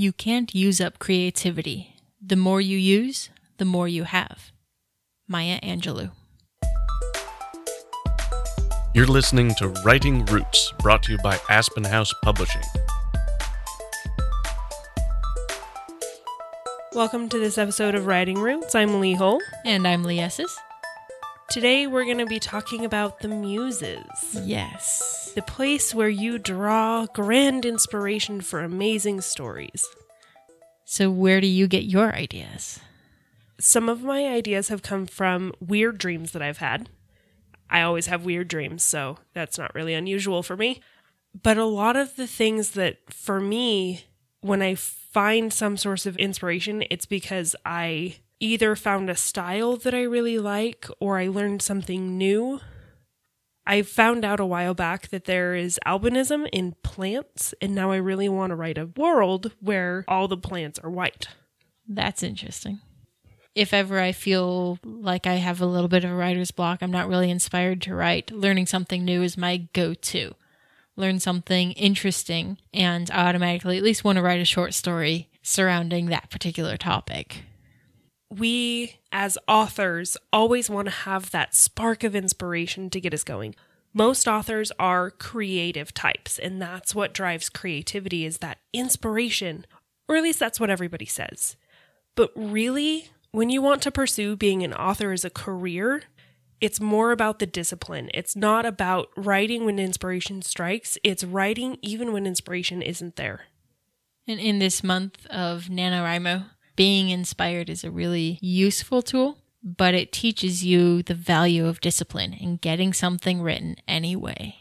You can't use up creativity. The more you use, the more you have. Maya Angelou. You're listening to Writing Roots, brought to you by Aspen House Publishing. Welcome to this episode of Writing Roots. I'm Lee Hull. And I'm Lee Esses. Today we're going to be talking about the muses. Yes. The place where you draw grand inspiration for amazing stories. So, where do you get your ideas? Some of my ideas have come from weird dreams that I've had. I always have weird dreams, so that's not really unusual for me. But a lot of the things that, for me, when I find some source of inspiration, it's because I either found a style that I really like or I learned something new. I found out a while back that there is albinism in plants, and now I really want to write a world where all the plants are white. That's interesting. If ever I feel like I have a little bit of a writer's block, I'm not really inspired to write, learning something new is my go to. Learn something interesting, and I automatically at least want to write a short story surrounding that particular topic we as authors always want to have that spark of inspiration to get us going. Most authors are creative types, and that's what drives creativity is that inspiration, or at least that's what everybody says. But really, when you want to pursue being an author as a career, it's more about the discipline. It's not about writing when inspiration strikes, it's writing even when inspiration isn't there. And in this month of NaNoWriMo, being inspired is a really useful tool, but it teaches you the value of discipline and getting something written anyway.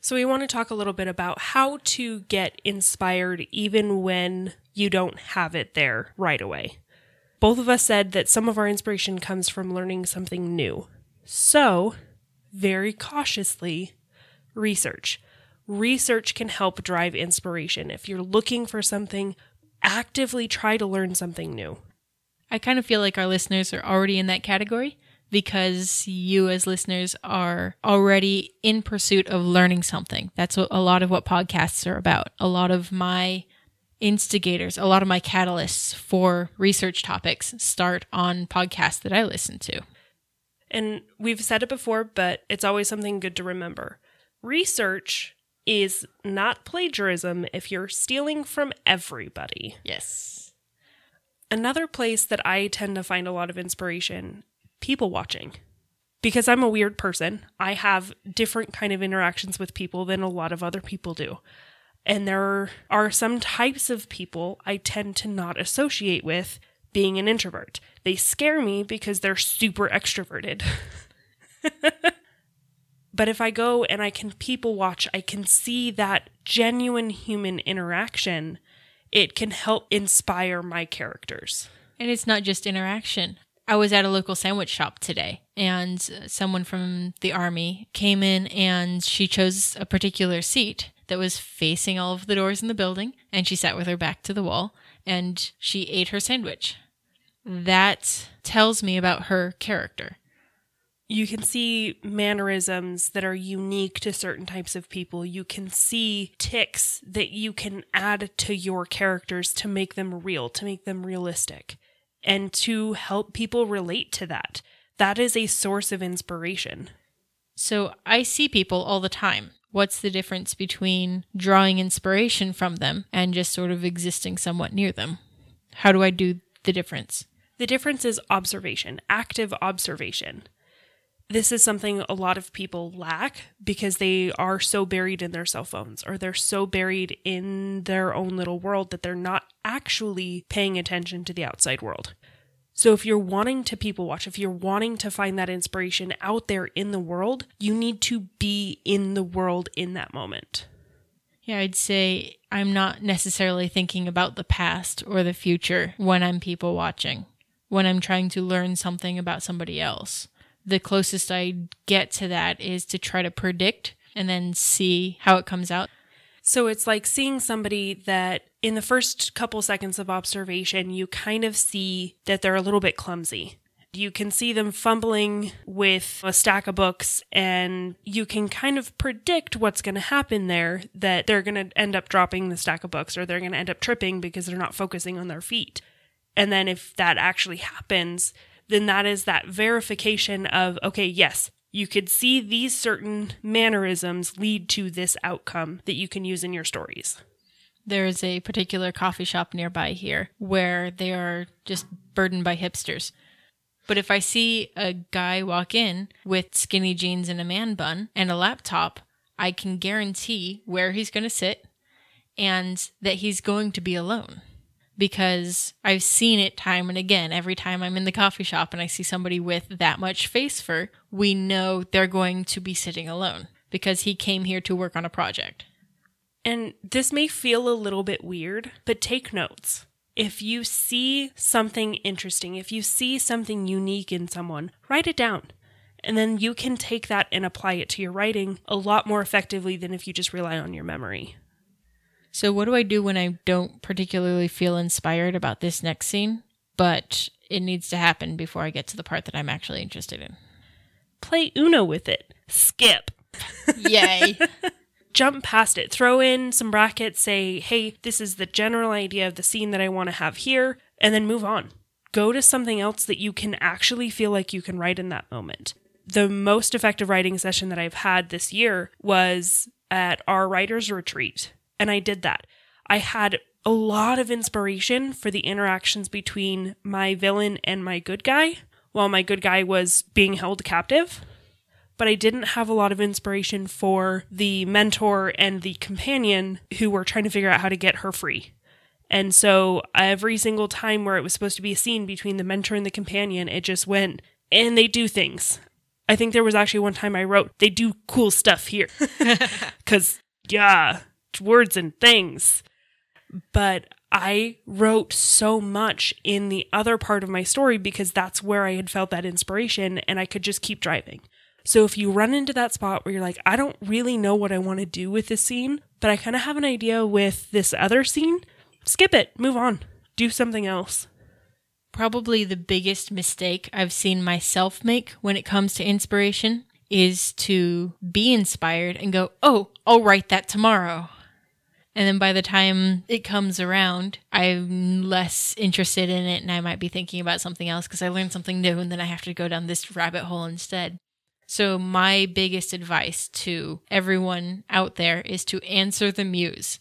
So, we want to talk a little bit about how to get inspired even when you don't have it there right away. Both of us said that some of our inspiration comes from learning something new. So, very cautiously, research. Research can help drive inspiration. If you're looking for something, actively try to learn something new. I kind of feel like our listeners are already in that category because you, as listeners, are already in pursuit of learning something. That's a lot of what podcasts are about. A lot of my instigators, a lot of my catalysts for research topics start on podcasts that I listen to. And we've said it before, but it's always something good to remember. Research is not plagiarism if you're stealing from everybody. Yes. Another place that I tend to find a lot of inspiration, people watching. Because I'm a weird person, I have different kind of interactions with people than a lot of other people do. And there are some types of people I tend to not associate with being an introvert. They scare me because they're super extroverted. But if I go and I can people watch, I can see that genuine human interaction. It can help inspire my characters. And it's not just interaction. I was at a local sandwich shop today, and someone from the army came in and she chose a particular seat that was facing all of the doors in the building, and she sat with her back to the wall and she ate her sandwich. That tells me about her character you can see mannerisms that are unique to certain types of people. You can see tics that you can add to your characters to make them real, to make them realistic, and to help people relate to that. That is a source of inspiration. So I see people all the time. What's the difference between drawing inspiration from them and just sort of existing somewhat near them? How do I do the difference? The difference is observation, active observation this is something a lot of people lack because they are so buried in their cell phones or they're so buried in their own little world that they're not actually paying attention to the outside world. So, if you're wanting to people watch, if you're wanting to find that inspiration out there in the world, you need to be in the world in that moment. Yeah, I'd say I'm not necessarily thinking about the past or the future when I'm people watching, when I'm trying to learn something about somebody else the closest I get to that is to try to predict and then see how it comes out. So it's like seeing somebody that in the first couple seconds of observation, you kind of see that they're a little bit clumsy. You can see them fumbling with a stack of books, and you can kind of predict what's going to happen there that they're going to end up dropping the stack of books or they're going to end up tripping because they're not focusing on their feet. And then if that actually happens, then that is that verification of, okay, yes, you could see these certain mannerisms lead to this outcome that you can use in your stories. There's a particular coffee shop nearby here where they are just burdened by hipsters. But if I see a guy walk in with skinny jeans and a man bun and a laptop, I can guarantee where he's going to sit and that he's going to be alone. Because I've seen it time and again. Every time I'm in the coffee shop and I see somebody with that much face fur, we know they're going to be sitting alone because he came here to work on a project. And this may feel a little bit weird, but take notes. If you see something interesting, if you see something unique in someone, write it down. And then you can take that and apply it to your writing a lot more effectively than if you just rely on your memory. So, what do I do when I don't particularly feel inspired about this next scene, but it needs to happen before I get to the part that I'm actually interested in? Play Uno with it. Skip. Yay. jump past it. Throw in some brackets, say, hey, this is the general idea of the scene that I want to have here, and then move on. Go to something else that you can actually feel like you can write in that moment. The most effective writing session that I've had this year was at our writer's retreat, and I did that. I had a lot of inspiration for the interactions between my villain and my good guy while my good guy was being held captive but I didn't have a lot of inspiration for the mentor and the companion who were trying to figure out how to get her free. And so every single time where it was supposed to be a scene between the mentor and the companion, it just went, and they do things. I think there was actually one time I wrote, they do cool stuff here. Because, yeah, words and things. But I wrote so much in the other part of my story because that's where I had felt that inspiration and I could just keep driving. So if you run into that spot where you're like, I don't really know what I want to do with this scene, but I kind of have an idea with this other scene, skip it, move on, do something else. Probably the biggest mistake I've seen myself make when it comes to inspiration is to be inspired and go, oh, I'll write that tomorrow. And then by the time it comes around, I'm less interested in it and I might be thinking about something else because I learned something new and then I have to go down this rabbit hole instead. So, my biggest advice to everyone out there is to answer the muse.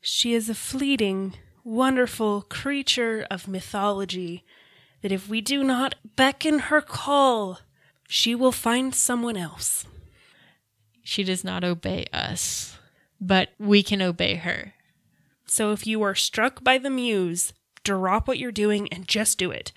She is a fleeting, wonderful creature of mythology that if we do not beckon her call, she will find someone else. She does not obey us, but we can obey her. So if you are struck by the muse, drop what you're doing and just do it.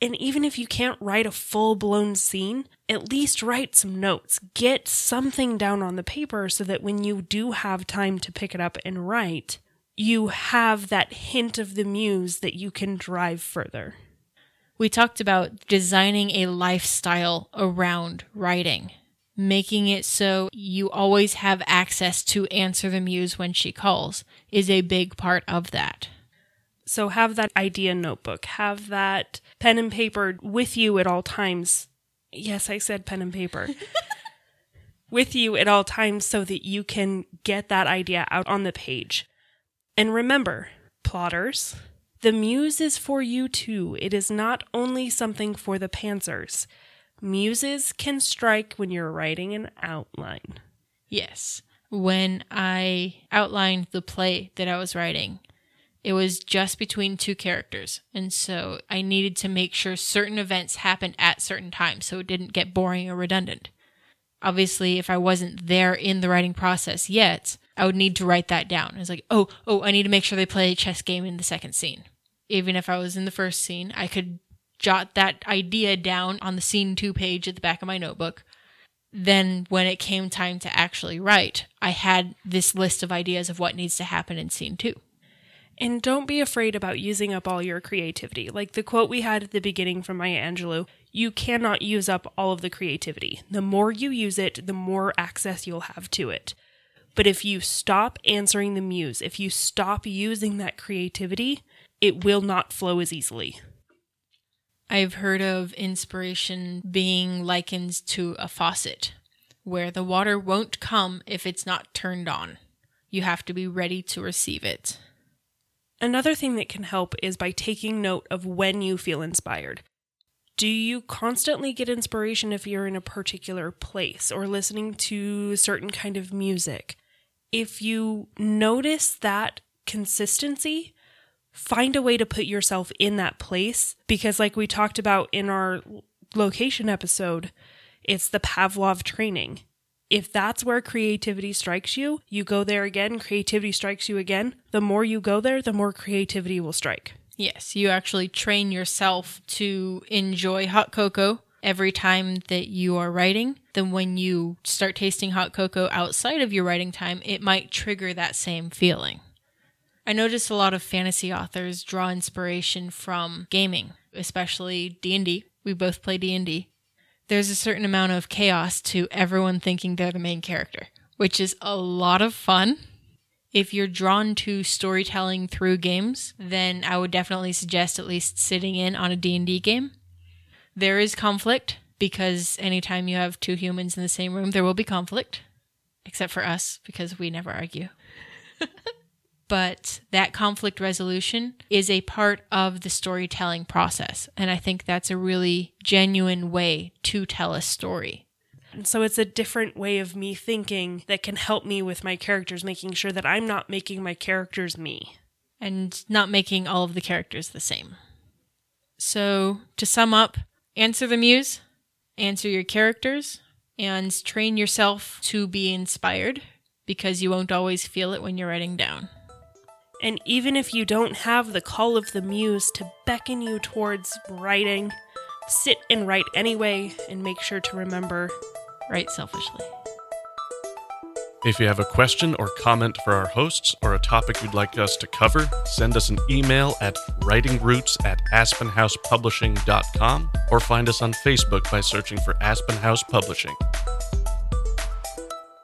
And even if you can't write a full blown scene, at least write some notes. Get something down on the paper so that when you do have time to pick it up and write, you have that hint of the muse that you can drive further. We talked about designing a lifestyle around writing, making it so you always have access to answer the muse when she calls is a big part of that. So have that idea notebook, have that pen and paper with you at all times. Yes, I said pen and paper. with you at all times so that you can get that idea out on the page. And remember, plotters, the muse is for you too. It is not only something for the pantsers. Muses can strike when you're writing an outline. Yes. When I outlined the play that I was writing, it was just between two characters. And so I needed to make sure certain events happened at certain times so it didn't get boring or redundant. Obviously, if I wasn't there in the writing process yet, I would need to write that down. It's like, oh, oh, I need to make sure they play a chess game in the second scene. Even if I was in the first scene, I could jot that idea down on the scene two page at the back of my notebook. Then, when it came time to actually write, I had this list of ideas of what needs to happen in scene two. And don't be afraid about using up all your creativity. Like the quote we had at the beginning from Maya Angelou you cannot use up all of the creativity. The more you use it, the more access you'll have to it. But if you stop answering the muse, if you stop using that creativity, it will not flow as easily. I've heard of inspiration being likened to a faucet, where the water won't come if it's not turned on. You have to be ready to receive it. Another thing that can help is by taking note of when you feel inspired. Do you constantly get inspiration if you're in a particular place or listening to a certain kind of music? If you notice that consistency, find a way to put yourself in that place because like we talked about in our location episode, it's the Pavlov training if that's where creativity strikes you, you go there again, creativity strikes you again. The more you go there, the more creativity will strike. Yes, you actually train yourself to enjoy hot cocoa every time that you are writing. Then, when you start tasting hot cocoa outside of your writing time, it might trigger that same feeling. I notice a lot of fantasy authors draw inspiration from gaming, especially D&D. We both play D&D there's a certain amount of chaos to everyone thinking they're the main character, which is a lot of fun. If you're drawn to storytelling through games, then I would definitely suggest at least sitting in on a D&D game. There is conflict because anytime you have two humans in the same room, there will be conflict, except for us because we never argue. but that conflict resolution is a part of the storytelling process. And I think that's a really genuine way to tell a story. And so it's a different way of me thinking that can help me with my characters, making sure that I'm not making my characters me. And not making all of the characters the same. So, to sum up, answer the muse, answer your characters, and train yourself to be inspired because you won't always feel it when you're writing down. And even if you don't have the call of the muse to beckon you towards writing, sit and write anyway and make sure to remember write selfishly. If you have a question or comment for our hosts or a topic you'd like us to cover, send us an email at writingroots at aspenhousepublishing.com or find us on Facebook by searching for Aspen House Publishing.